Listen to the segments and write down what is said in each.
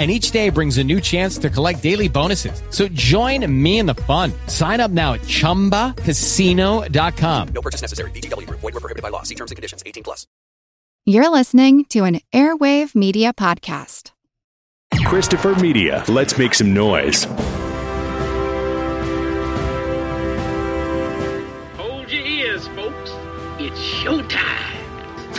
and each day brings a new chance to collect daily bonuses. So join me in the fun. Sign up now at ChumbaCasino.com. No purchase necessary. VGW. Void were prohibited by law. See terms and conditions. 18 plus. You're listening to an Airwave Media Podcast. Christopher Media. Let's make some noise. Hold your ears, folks. It's showtime.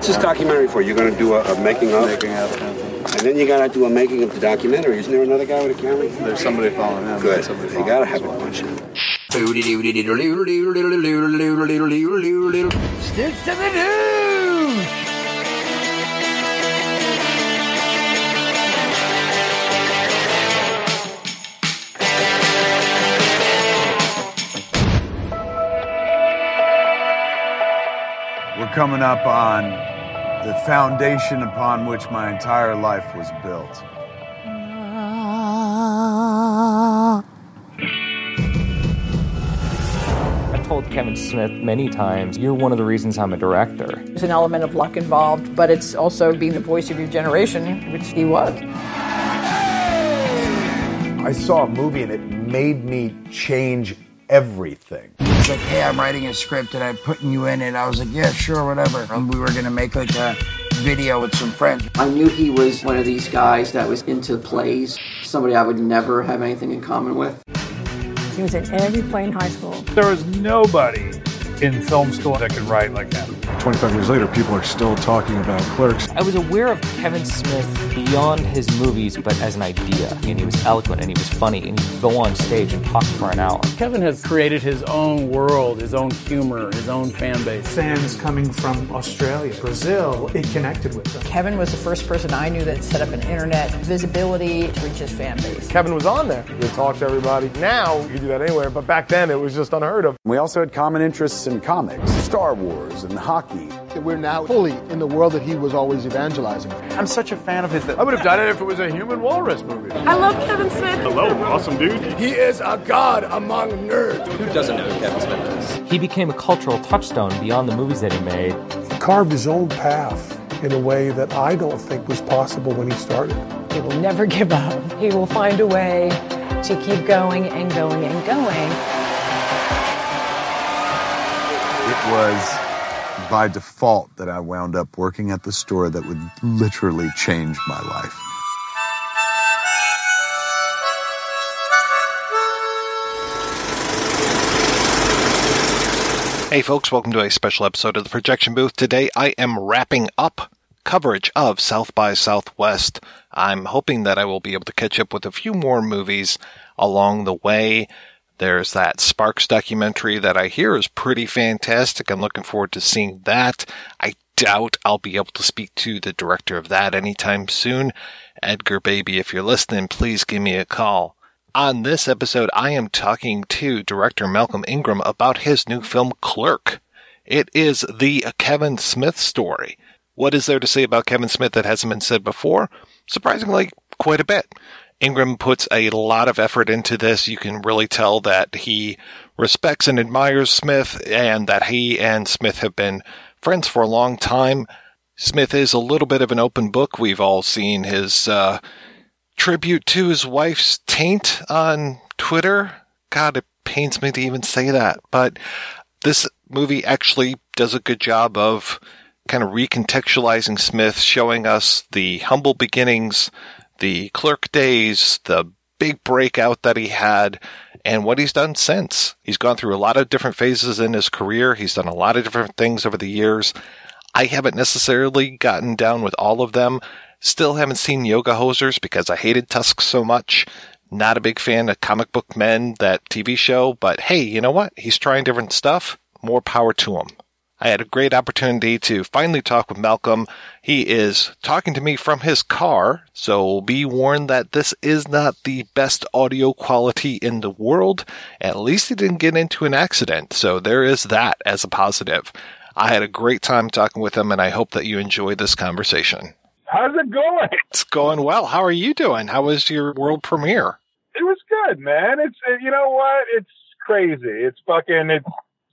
What's this documentary for? You're going to do a, a making of? Making of. And then you got to do a making of the documentary. Isn't there another guy with a camera? There's somebody following him. Good. Somebody You got to have a bunch. Sticks to the news. Coming up on the foundation upon which my entire life was built. I've told Kevin Smith many times, you're one of the reasons I'm a director. There's an element of luck involved, but it's also being the voice of your generation, which he was. I saw a movie and it made me change everything. He's like, hey, I'm writing a script and I'm putting you in it. I was like, yeah, sure, whatever. And we were gonna make like a video with some friends. I knew he was one of these guys that was into plays, somebody I would never have anything in common with. He was in every play in high school. There was nobody in film school that could write like that. 25 years later, people are still talking about clerks. I was aware of Kevin Smith beyond his movies, but as an idea. And he was eloquent and he was funny and he'd go on stage and talk for an hour. Kevin has created his own world, his own humor, his own fan base. Fans coming from Australia, Brazil, it connected with them. Kevin was the first person I knew that set up an internet visibility to reach his fan base. Kevin was on there. He would talk to everybody. Now, you can do that anywhere, but back then it was just unheard of. We also had common interests in comics, Star Wars, and hockey. We're now fully in the world that he was always evangelizing. I'm such a fan of his that I would have done it if it was a human walrus movie. I love Kevin Smith. Hello, awesome dude. He is a god among nerds. Who doesn't know who Kevin Smith is? He became a cultural touchstone beyond the movies that he made. He carved his own path in a way that I don't think was possible when he started. He will never give up. He will find a way to keep going and going and going. Was by default that I wound up working at the store that would literally change my life. Hey folks, welcome to a special episode of the Projection Booth. Today I am wrapping up coverage of South by Southwest. I'm hoping that I will be able to catch up with a few more movies along the way. There's that Sparks documentary that I hear is pretty fantastic. I'm looking forward to seeing that. I doubt I'll be able to speak to the director of that anytime soon. Edgar Baby, if you're listening, please give me a call. On this episode, I am talking to director Malcolm Ingram about his new film Clerk. It is the Kevin Smith story. What is there to say about Kevin Smith that hasn't been said before? Surprisingly, quite a bit. Ingram puts a lot of effort into this. You can really tell that he respects and admires Smith and that he and Smith have been friends for a long time. Smith is a little bit of an open book. We've all seen his uh, tribute to his wife's taint on Twitter. God, it pains me to even say that. But this movie actually does a good job of kind of recontextualizing Smith, showing us the humble beginnings, the clerk days, the big breakout that he had, and what he's done since. He's gone through a lot of different phases in his career. He's done a lot of different things over the years. I haven't necessarily gotten down with all of them. Still haven't seen Yoga Hosers because I hated Tusk so much. Not a big fan of Comic Book Men, that TV show, but hey, you know what? He's trying different stuff. More power to him. I had a great opportunity to finally talk with Malcolm. He is talking to me from his car, so be warned that this is not the best audio quality in the world. At least he didn't get into an accident, so there is that as a positive. I had a great time talking with him, and I hope that you enjoy this conversation. How's it going? It's going well. How are you doing? How was your world premiere? It was good, man. It's you know what? It's crazy. It's fucking it's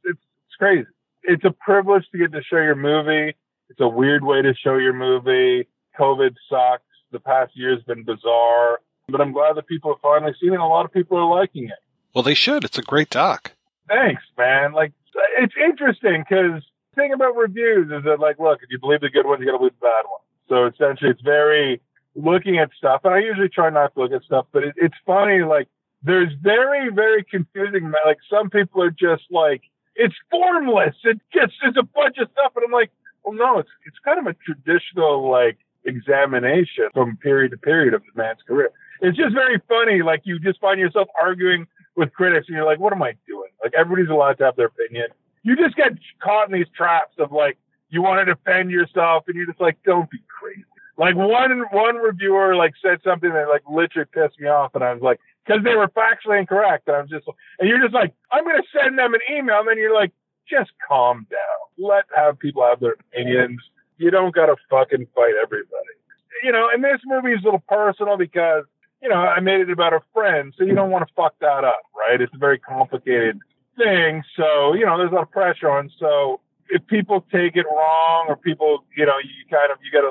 it's, it's crazy it's a privilege to get to show your movie. It's a weird way to show your movie. COVID sucks. The past year's been bizarre, but I'm glad that people have finally seen it. And a lot of people are liking it. Well, they should. It's a great doc. Thanks, man. Like, it's interesting because the thing about reviews is that, like, look, if you believe the good ones, you got to believe the bad ones. So essentially, it's very looking at stuff, and I usually try not to look at stuff, but it, it's funny. Like, there's very, very confusing. Like, some people are just like, it's formless. It just is a bunch of stuff. And I'm like, well, no, it's, it's kind of a traditional, like, examination from period to period of the man's career. It's just very funny. Like, you just find yourself arguing with critics and you're like, what am I doing? Like, everybody's allowed to have their opinion. You just get caught in these traps of like, you want to defend yourself and you're just like, don't be crazy. Like one, one reviewer like said something that like literally pissed me off and I was like, because they were factually incorrect. And I'm just, and you're just like, I'm to send them an email. And then you're like, just calm down. Let have people have their opinions. You don't got to fucking fight everybody. You know, and this movie is a little personal because, you know, I made it about a friend. So you don't want to fuck that up, right? It's a very complicated thing. So, you know, there's a lot of pressure on. So if people take it wrong or people, you know, you kind of, you got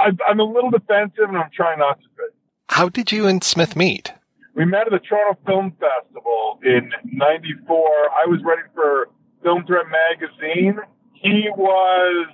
to, I'm a little defensive and I'm trying not to be. How did you and Smith meet? we met at the Toronto Film Festival in '94. I was writing for Film Threat magazine. He was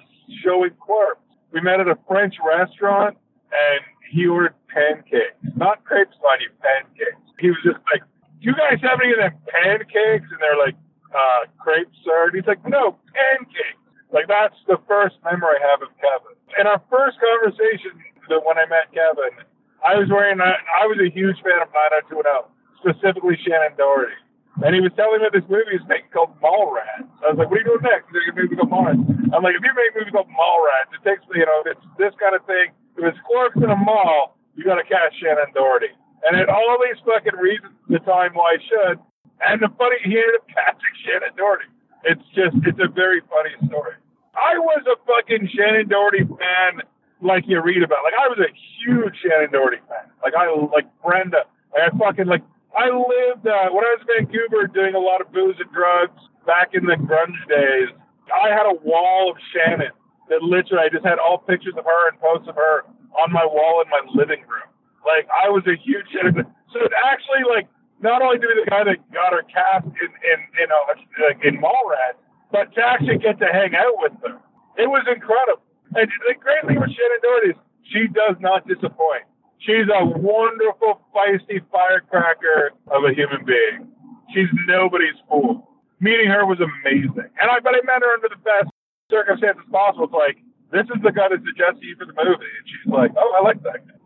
showing Clerks. We met at a French restaurant, and he ordered pancakes, not crepes, buddy, pancakes. He was just like, "Do you guys have any of them pancakes?" And they're like, uh, "Crepes, sir." And he's like, "No, pancakes." Like that's the first memory I have of Kevin. In our first conversation, that when I met Kevin, I was wearing, I was a huge fan of 90210, specifically Shannen Doherty. And he was telling me this movie is making called Mallrats. I was like, what are you doing next? He's like, a movie called Mallrats. I'm like, if you make a movie called Mallrats, it takes, you know, it's this kind of thing. If it's clerks in a mall, you got to cast Shannen Doherty. And it all these fucking reasons the time why I should. And the funny, he ended up casting Shannen Doherty. It's just, it's a very funny story. I was a fucking Shannen Doherty fan like you read about. Like I was a huge Shannen Doherty fan. Like I like Brenda. Like, I fucking like I lived uh, when I was in Vancouver doing a lot of booze and drugs back in the grunge days. I had a wall of Shannen that literally I just had all pictures of her and posts of her on my wall in my living room. Like I was a huge Shannen. So it actually like not only to be the guy that got her cast in in in, uh, like in Mallrats, but to actually get to hang out with her. It was incredible. And the great thing with Shannen Doherty is she does not disappoint. She's a wonderful, feisty firecracker of a human being. She's nobody's fool. Meeting her was amazing. And I but I met her under the best circumstances possible. It's like, this is the guy that suggested you for the movie. And she's like, oh, I like that guy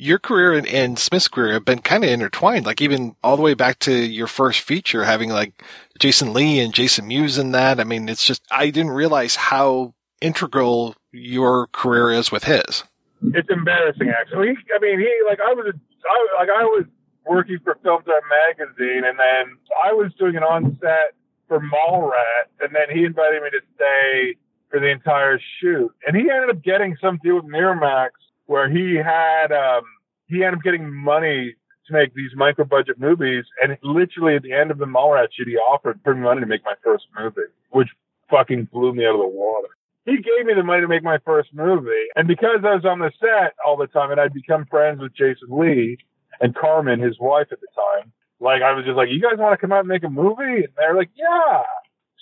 your career and, and, Smith's career have been kind of intertwined, like even all the way back to your first feature, having like Jason Lee and Jason Mewes in that. I mean, it's just, I didn't realize how integral your career is with his. It's embarrassing, actually. I mean, he like I was, a, I, like I was working for Film Threat magazine, and then I was doing an on set for Mallrat, and then he invited me to stay for the entire shoot, and he ended up getting some deal with Miramax where he had um, he ended up getting money to make these micro budget movies, and literally at the end of the Mallrat shoot, he offered me money to make my first movie, which fucking blew me out of the water. he gave me the money to make my first movie. And because I was on the set all the time and I'd become friends with Jason Lee and Carmen, his wife at the time, like I was just like, you guys want to come out and make a movie? And they're like, yeah.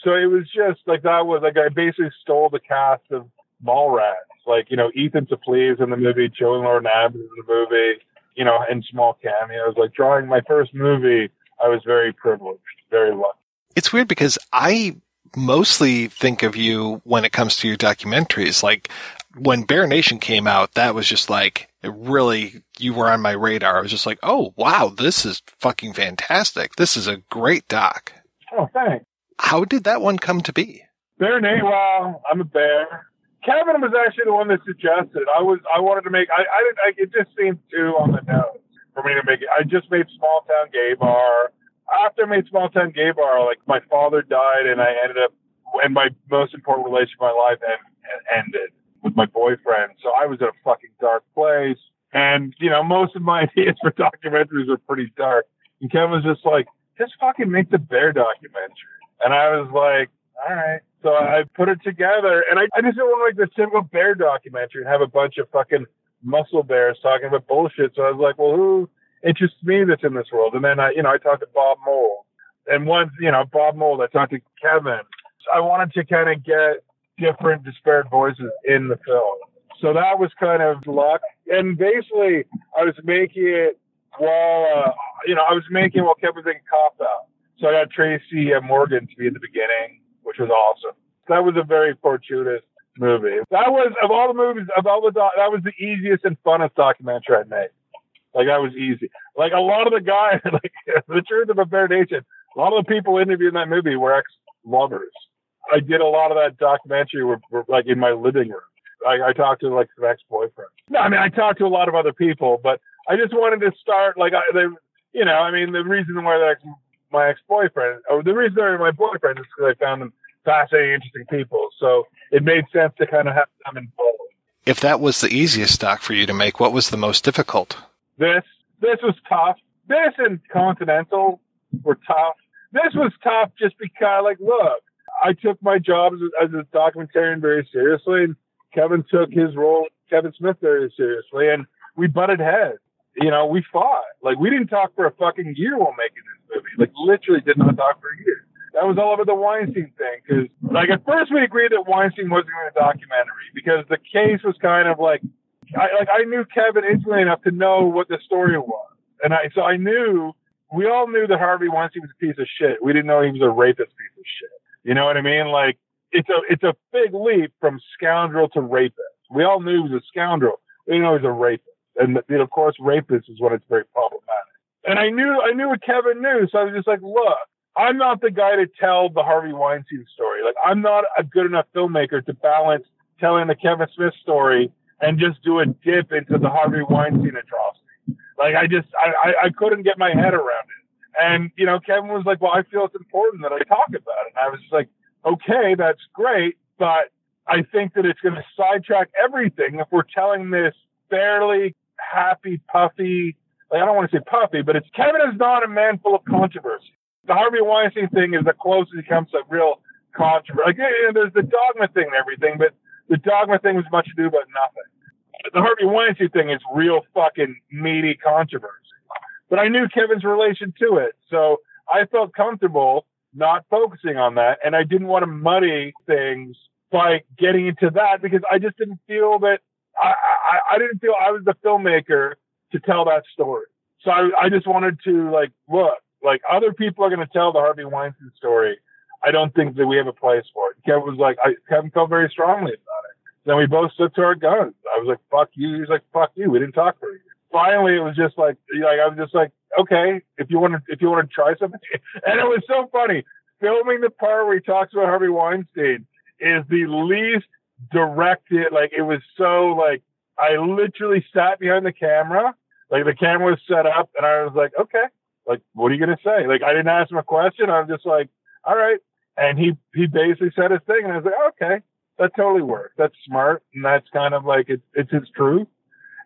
So it was just like that was like I basically stole the cast of Mallrats. Like, you know, Ethan Suplee's in the movie, Joey Lauren Abbott is in the movie, you know, in small cameos. Like drawing my first movie, I was very privileged, very lucky. It's weird because I mostly think of you when it comes to your documentaries. Like when Bear Nation came out, that was just like, it really, you were on my radar. I was just like, oh, wow, this is fucking fantastic. This is a great doc. Oh, thanks. How did that one come to be? Bear Nation, well, I'm a bear. Kevin was actually the one that suggested. I was, I wanted to make, I, I didn't, I, it just seemed too on the nose for me to make it. I just made Small Town Gay Bar. After I made Small Town Gay Bar, like my father died and I ended up, and my most important relationship in my life end, ended with my boyfriend. So I was in a fucking dark place. And, you know, most of my ideas for documentaries are pretty dark. And Kevin was just like, just fucking make the bear documentary. And I was like, all right. So I put it together and I, I just didn't want to make the typical bear documentary and have a bunch of fucking muscle bears talking about bullshit. So I was like, well, who interests me that's in this world? And then I, you know, I talked to Bob Mould and once, you know, Bob Mould, I talked to Kevin. So I wanted to kind of get different disparate voices in the film. So that was kind of luck. And basically, I was making it while, uh, you know, I was making it while Kevin was making Cop Out. So I got Tracy uh, Morgan to be in the beginning, which was awesome. That was a very fortuitous movie. That was, of all the movies, of all the, doc- that was the easiest and funnest documentary I made. Like, that was easy. Like, a lot of the guys, like, the truth of a Bear Nation, a lot of the people interviewed in that movie were ex lovers. I did a lot of that documentary were, were like in my living room. I, I talked to like some ex boyfriends. No, I mean I talked to a lot of other people, but I just wanted to start like I, they, you know, I mean the reason why they're my ex boyfriend, or the reason they're my boyfriend is because I found them fascinating, interesting people. So it made sense to kind of have them involved. If that was the easiest doc for you to make, what was the most difficult? This this was tough. This and Continental were tough. This was tough just because, like, look, I took my job as as a documentarian very seriously, and Kevin took his role, Kevin Smith, very seriously, and we butted heads. You know, we fought. Like, we didn't talk for a fucking year while making this movie. Like, literally did not talk for a year. That was all over the Weinstein thing. Because, like, at first we agreed that Weinstein wasn't going to documentary because the case was kind of like, I, like, I knew Kevin intimately enough to know what the story was. And I, so I knew, we all knew that Harvey Weinstein was a piece of shit. We didn't know he was a rapist piece of shit. You know what I mean? Like it's a it's a big leap from scoundrel to rapist. We all knew he was a scoundrel. We didn't know he was a rapist. And you know, of course, rapist is when it's very problematic. And I knew I knew what Kevin knew, so I was just like, look, I'm not the guy to tell the Harvey Weinstein story. Like I'm not a good enough filmmaker to balance telling the Kevin Smith story and just do a dip into the Harvey Weinstein atrocity. Like I just I, I, I couldn't get my head around it. And, you know, Kevin was like, well, I feel it's important that I talk about it. And I was just like, okay, that's great. But I think that it's going to sidetrack everything if we're telling this fairly happy, puffy, like, I don't want to say puffy, but it's Kevin is not a man full of controversy. The Harvey Weinstein thing is the closest it comes to real controversy. Like, you know, there's the dogma thing and everything, but the dogma thing was much ado about nothing. The Harvey Weinstein thing is real fucking meaty controversy but I knew Kevin's relation to it. So I felt comfortable not focusing on that. And I didn't want to muddy things by getting into that because I just didn't feel that I, I, I didn't feel I was the filmmaker to tell that story. So I, I just wanted to like, look, like other people are going to tell the Harvey Weinstein story. I don't think that we have a place for it. Kevin was like, I, Kevin felt very strongly about it. Then we both stood to our guns. I was like, fuck you. He was like, fuck you. We didn't talk for year finally it was just like like I was just like, okay, if you want to if you want to try something, and it was so funny filming the part where he talks about Harvey Weinstein is the least directed. Like it was so like I literally sat behind the camera, like the camera was set up, and I was like, okay, like what are you gonna say? Like I didn't ask him a question. I'm just like, all right, and he he basically said his thing, and I was like, okay, that totally works. That's smart, and that's kind of like it's it's his truth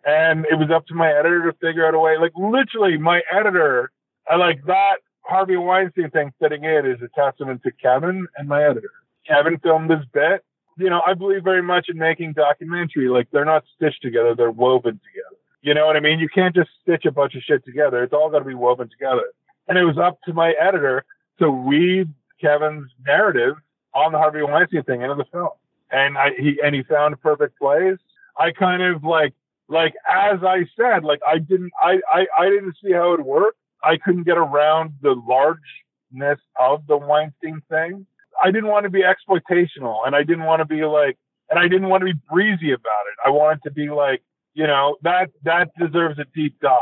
and it was up to my editor to figure out a way. Like literally, my editor, I like that Harvey Weinstein thing fitting in is a testament to Kevin and my editor. Kevin filmed this bit. you know, I believe very much in making documentary. Like they're not stitched together; they're woven together. You know what I mean? You can't just stitch a bunch of shit together. It's all got to be woven together. And it was up to my editor to weave Kevin's narrative on the Harvey Weinstein thing into the film. And I, he, and he found perfect place. I kind of like, like, as I said, like I didn't, I, I, I didn't see how it worked. I couldn't get around the largeness of the Weinstein thing. I didn't want to be exploitational and I didn't want to be like, and I didn't want to be breezy about it. I wanted to be like, you know, that, that deserves a deep dive.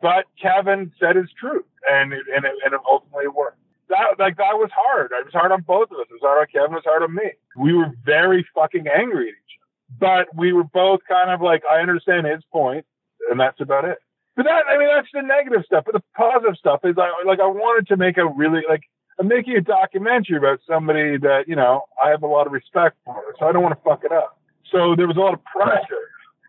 But Kevin said his truth and it, and it, and it ultimately worked. That, like, that was hard. It was hard on both of us. It was hard on Kevin. It was hard on me. We were very fucking angry at each other, but we were both kind of like, I understand his point and that's about it. But that, I mean, that's the negative stuff. But the positive stuff is I, like, I wanted to make a really, like, I'm making a documentary about somebody that, you know, I have a lot of respect for. So I don't want to fuck it up. So there was a lot of pressure.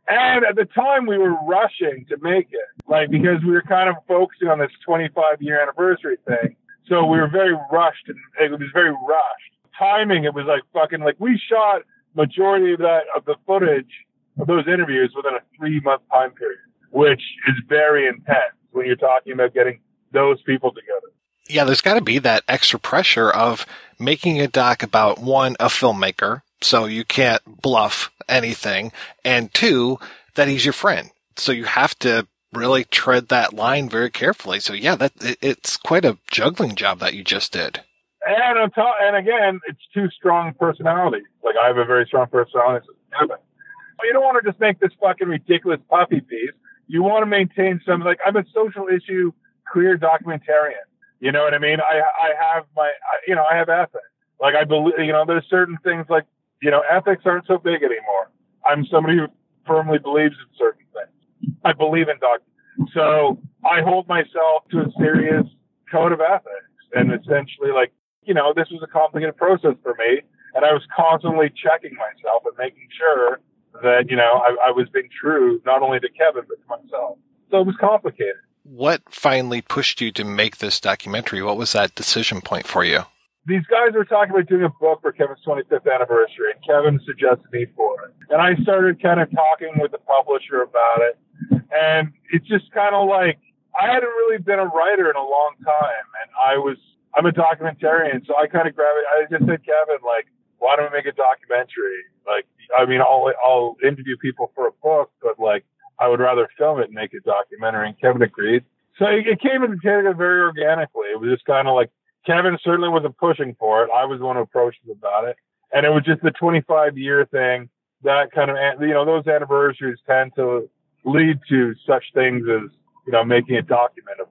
And at the time we were rushing to make it, like because we were kind of focusing on this 25 year anniversary thing. So we were very rushed and it was very rushed. Timing, it was like fucking like we shot majority of that of the footage of those interviews within a three month time period, which is very intense when you're talking about getting those people together. Yeah, there's got to be that extra pressure of making a doc about one, a filmmaker, so you can't bluff anything, and two, that he's your friend. So you have to really tread that line very carefully. So yeah, that it, it's quite a juggling job that you just did. And and again, it's two strong personalities. Like I have a very strong personality. So Kevin. You don't want to just make this fucking ridiculous puppy piece. You want to maintain some like I'm a social issue queer documentarian. You know what I mean? I I have my I, you know I have ethics. Like I believe you know there's certain things like you know ethics aren't so big anymore. I'm somebody who firmly believes in certain things. I believe in doc. So I hold myself to a serious code of ethics, and essentially like you know this was a complicated process for me, and I was constantly checking myself and making sure that you know I, I was being true not only to Kevin but to myself. So it was complicated what finally pushed you to make this documentary? What was that decision point for you? These guys were talking about doing a book for Kevin's 25th anniversary, and Kevin suggested me for it. And I started kind of talking with the publisher about it. And it's just kind of like, I hadn't really been a writer in a long time. And I was, I'm a documentarian. So I kind of grabbed it. I just said, Kevin, like, why don't we make a documentary? Like, I mean, I'll, I'll interview people for a book, but like, I would rather film it and make a documentary. And Kevin agreed. So it came together very organically. It was just kind of like Kevin certainly wasn't pushing for it. I was the one who approached him about it. And it was just the 25 year thing that kind of, you know, those anniversaries tend to lead to such things as, you know, making a document of.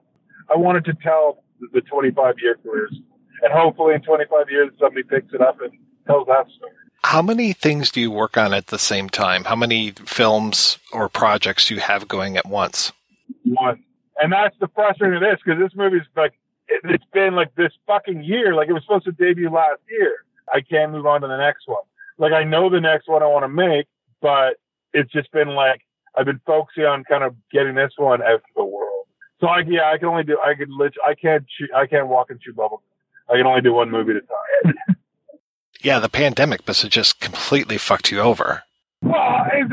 I wanted to tell the 25 year careers. And hopefully in 25 years, somebody picks it up and tells that story. How many things do you work on at the same time? How many films or projects do you have going at once? One. And that's the frustrating of this because this movie's like, it, it's been like this fucking year. Like it was supposed to debut last year. I can't move on to the next one. Like I know the next one I want to make, but it's just been like, I've been focusing on kind of getting this one out to the world. So I, yeah, I can only do, I could lit, I can't, chew, I can't walk and chew bubble. I can only do one movie at a time. yeah, the pandemic must have just completely fucked you over. Well,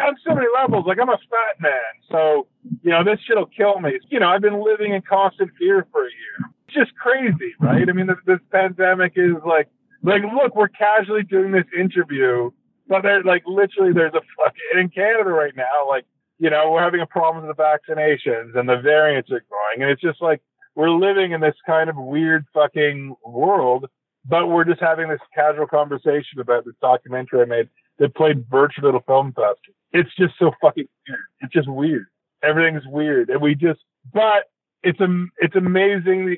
on so many levels. Like I'm a fat man, so you know this shit'll kill me. You know, I've been living in constant fear for a year. Just crazy, right? I mean, this, this pandemic is like, like, look, we're casually doing this interview, but there's like literally there's a fucking in Canada right now, like you know, we're having a problem with the vaccinations and the variants are growing, and it's just like we're living in this kind of weird fucking world but we're just having this casual conversation about this documentary I made that played virtually at a film festival. It's just so fucking weird. It's just weird. Everything's weird, and we just. But it's a it's amazing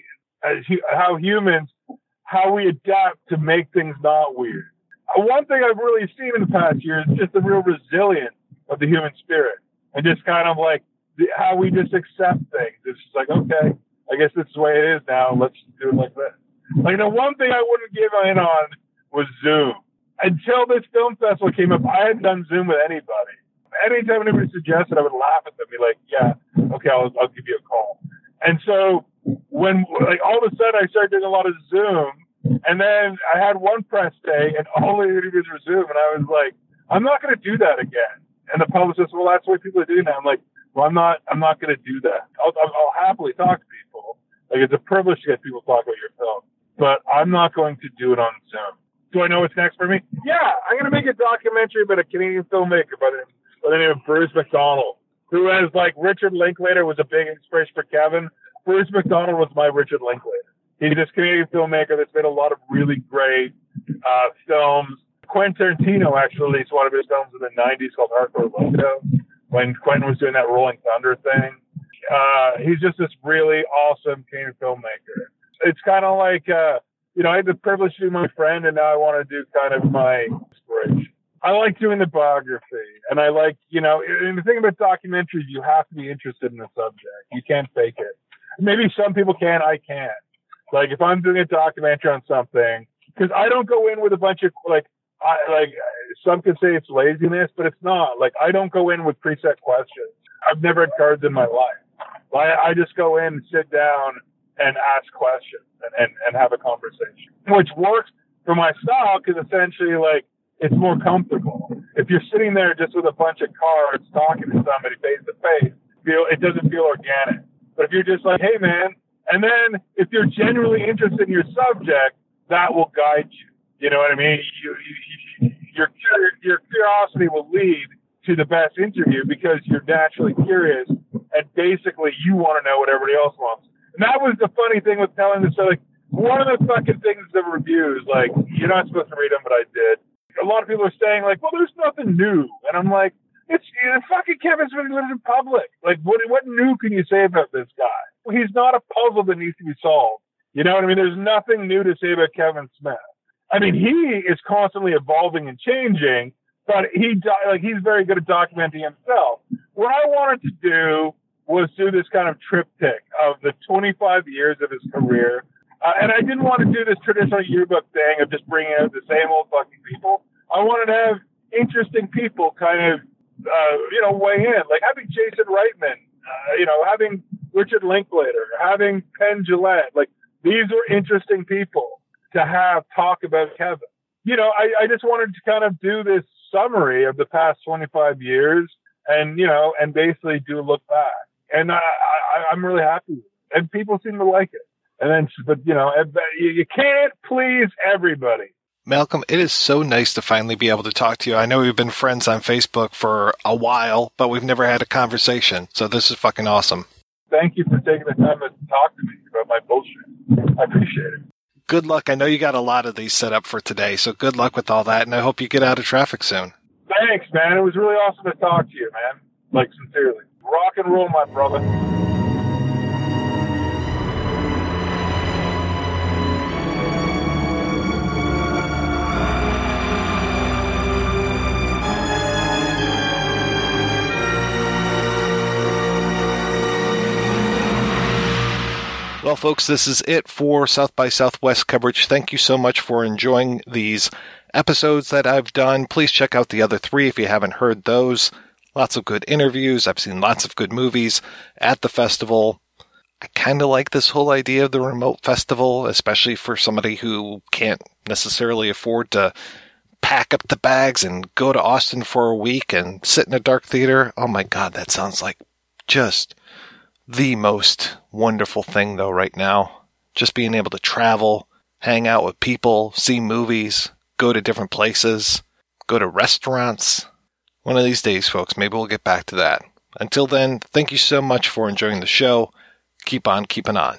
how humans how we adapt to make things not weird. Uh, one thing I've really seen in the past year is just the real resilience of the human spirit, and just kind of like the, how we just accept things. It's just like okay, I guess this is the way it is now. Let's do it like this. Like the one thing I wouldn't give in on was Zoom. Until this film festival came up, I hadn't done Zoom with anybody. Anytime anybody suggested, I would laugh at them, be like, "Yeah, okay, I'll, I'll give you a call." And so when like all of a sudden I started doing a lot of Zoom, And then I had one press day, and all the interviews were Zoom, and I was like, I'm not going to do that again. And the publicist, well, that's what people are doing now. I'm like, well, I'm not, I'm not going to do that. I'll, I'll, happily talk to people. Like it's a privilege to get people to talk about your film, but I'm not going to do it on Zoom. Do I know what's next for me? Yeah, I'm going to make a documentary about a Canadian filmmaker by the, by the name of Bruce McDonald, who has like Richard Linklater was a big inspiration for Kevin. Bruce McDonald was my Richard Linklater. He's this Canadian filmmaker that's made a lot of really great uh, films. Quentin Tarantino actually released one of his films in the 90s called Hard Core Logo when Quentin was doing that Rolling Thunder thing. Uh, he's just this really awesome Canadian filmmaker. It's kind of like, uh, you know, I had the privilege to be my friend, and now I want to do kind of my inspiration. I like doing the biography, and I like, you know, and the thing about documentaries, you have to be interested in the subject. You can't fake it. Maybe some people can, I can't. Like if I'm doing a documentary on something, because I don't go in with a bunch of like, I like some could say it's laziness, but it's not. Like I don't go in with preset questions. I've never had cards in my life. I, I just go in and sit down and ask questions and, and, and have a conversation, which works for my style because essentially like it's more comfortable. If you're sitting there just with a bunch of cards talking to somebody face to face, feel it doesn't feel organic. But if you're just like, hey man, and then if you're genuinely interested in your subject, that will guide you. You know what I mean? You, you, your your curiosity will lead to the best interview because you're naturally curious and basically you want to know what everybody else wants. And that was the funny thing with telling the story. Like one of the fucking things the reviews, like you're not supposed to read them, but I did. A lot of people are saying like, well, there's nothing new, and I'm like, it's you know, fucking Kevin Smith lives in public. Like, what what new can you say about this guy? He's not a puzzle that needs to be solved. You know what I mean? There's nothing new to say about Kevin Smith. I mean, he is constantly evolving and changing, but he like he's very good at documenting himself. What I wanted to do was do this kind of triptych of the 25 years of his career, uh, and I didn't want to do this traditional yearbook thing of just bringing out the same old fucking people. I wanted to have interesting people kind of uh, you know, weigh in. Like having Jason Reitman, uh, you know, having Richard Linklater, having Penn Jillette. Like these are interesting people to have talk about Kevin. You know, I, I just wanted to kind of do this summary of the past 25 years and, you know, and basically do a look back. And I, I, I'm really happy. And people seem to like it. And then, but you know, you can't please everybody. Malcolm, it is so nice to finally be able to talk to you. I know we've been friends on Facebook for a while, but we've never had a conversation. So this is fucking awesome. Thank you for taking the time to talk to me about my bullshit. I appreciate it. Good luck. I know you got a lot of these set up for today, so good luck with all that, and I hope you get out of traffic soon. Thanks, man. It was really awesome to talk to you, man. Like, sincerely. Rock and roll, my brother. Well, folks, this is it for South by Southwest coverage. Thank you so much for enjoying these episodes that I've done. Please check out the other three if you haven't heard those. Lots of good interviews. I've seen lots of good movies at the festival. I kind of like this whole idea of the remote festival, especially for somebody who can't necessarily afford to pack up the bags and go to Austin for a week and sit in a dark theater. Oh my God, that sounds like just the most wonderful thing though right now. Just being able to travel, hang out with people, see movies, go to different places, go to restaurants. One of these days, folks, maybe we'll get back to that. Until then, thank you so much for enjoying the show. Keep on keeping on.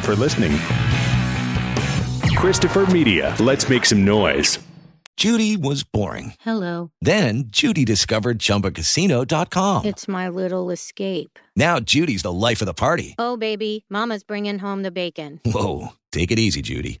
for listening. Christopher Media. Let's make some noise. Judy was boring. Hello. Then Judy discovered ChumbaCasino.com. It's my little escape. Now Judy's the life of the party. Oh, baby, Mama's bringing home the bacon. Whoa. Take it easy, Judy.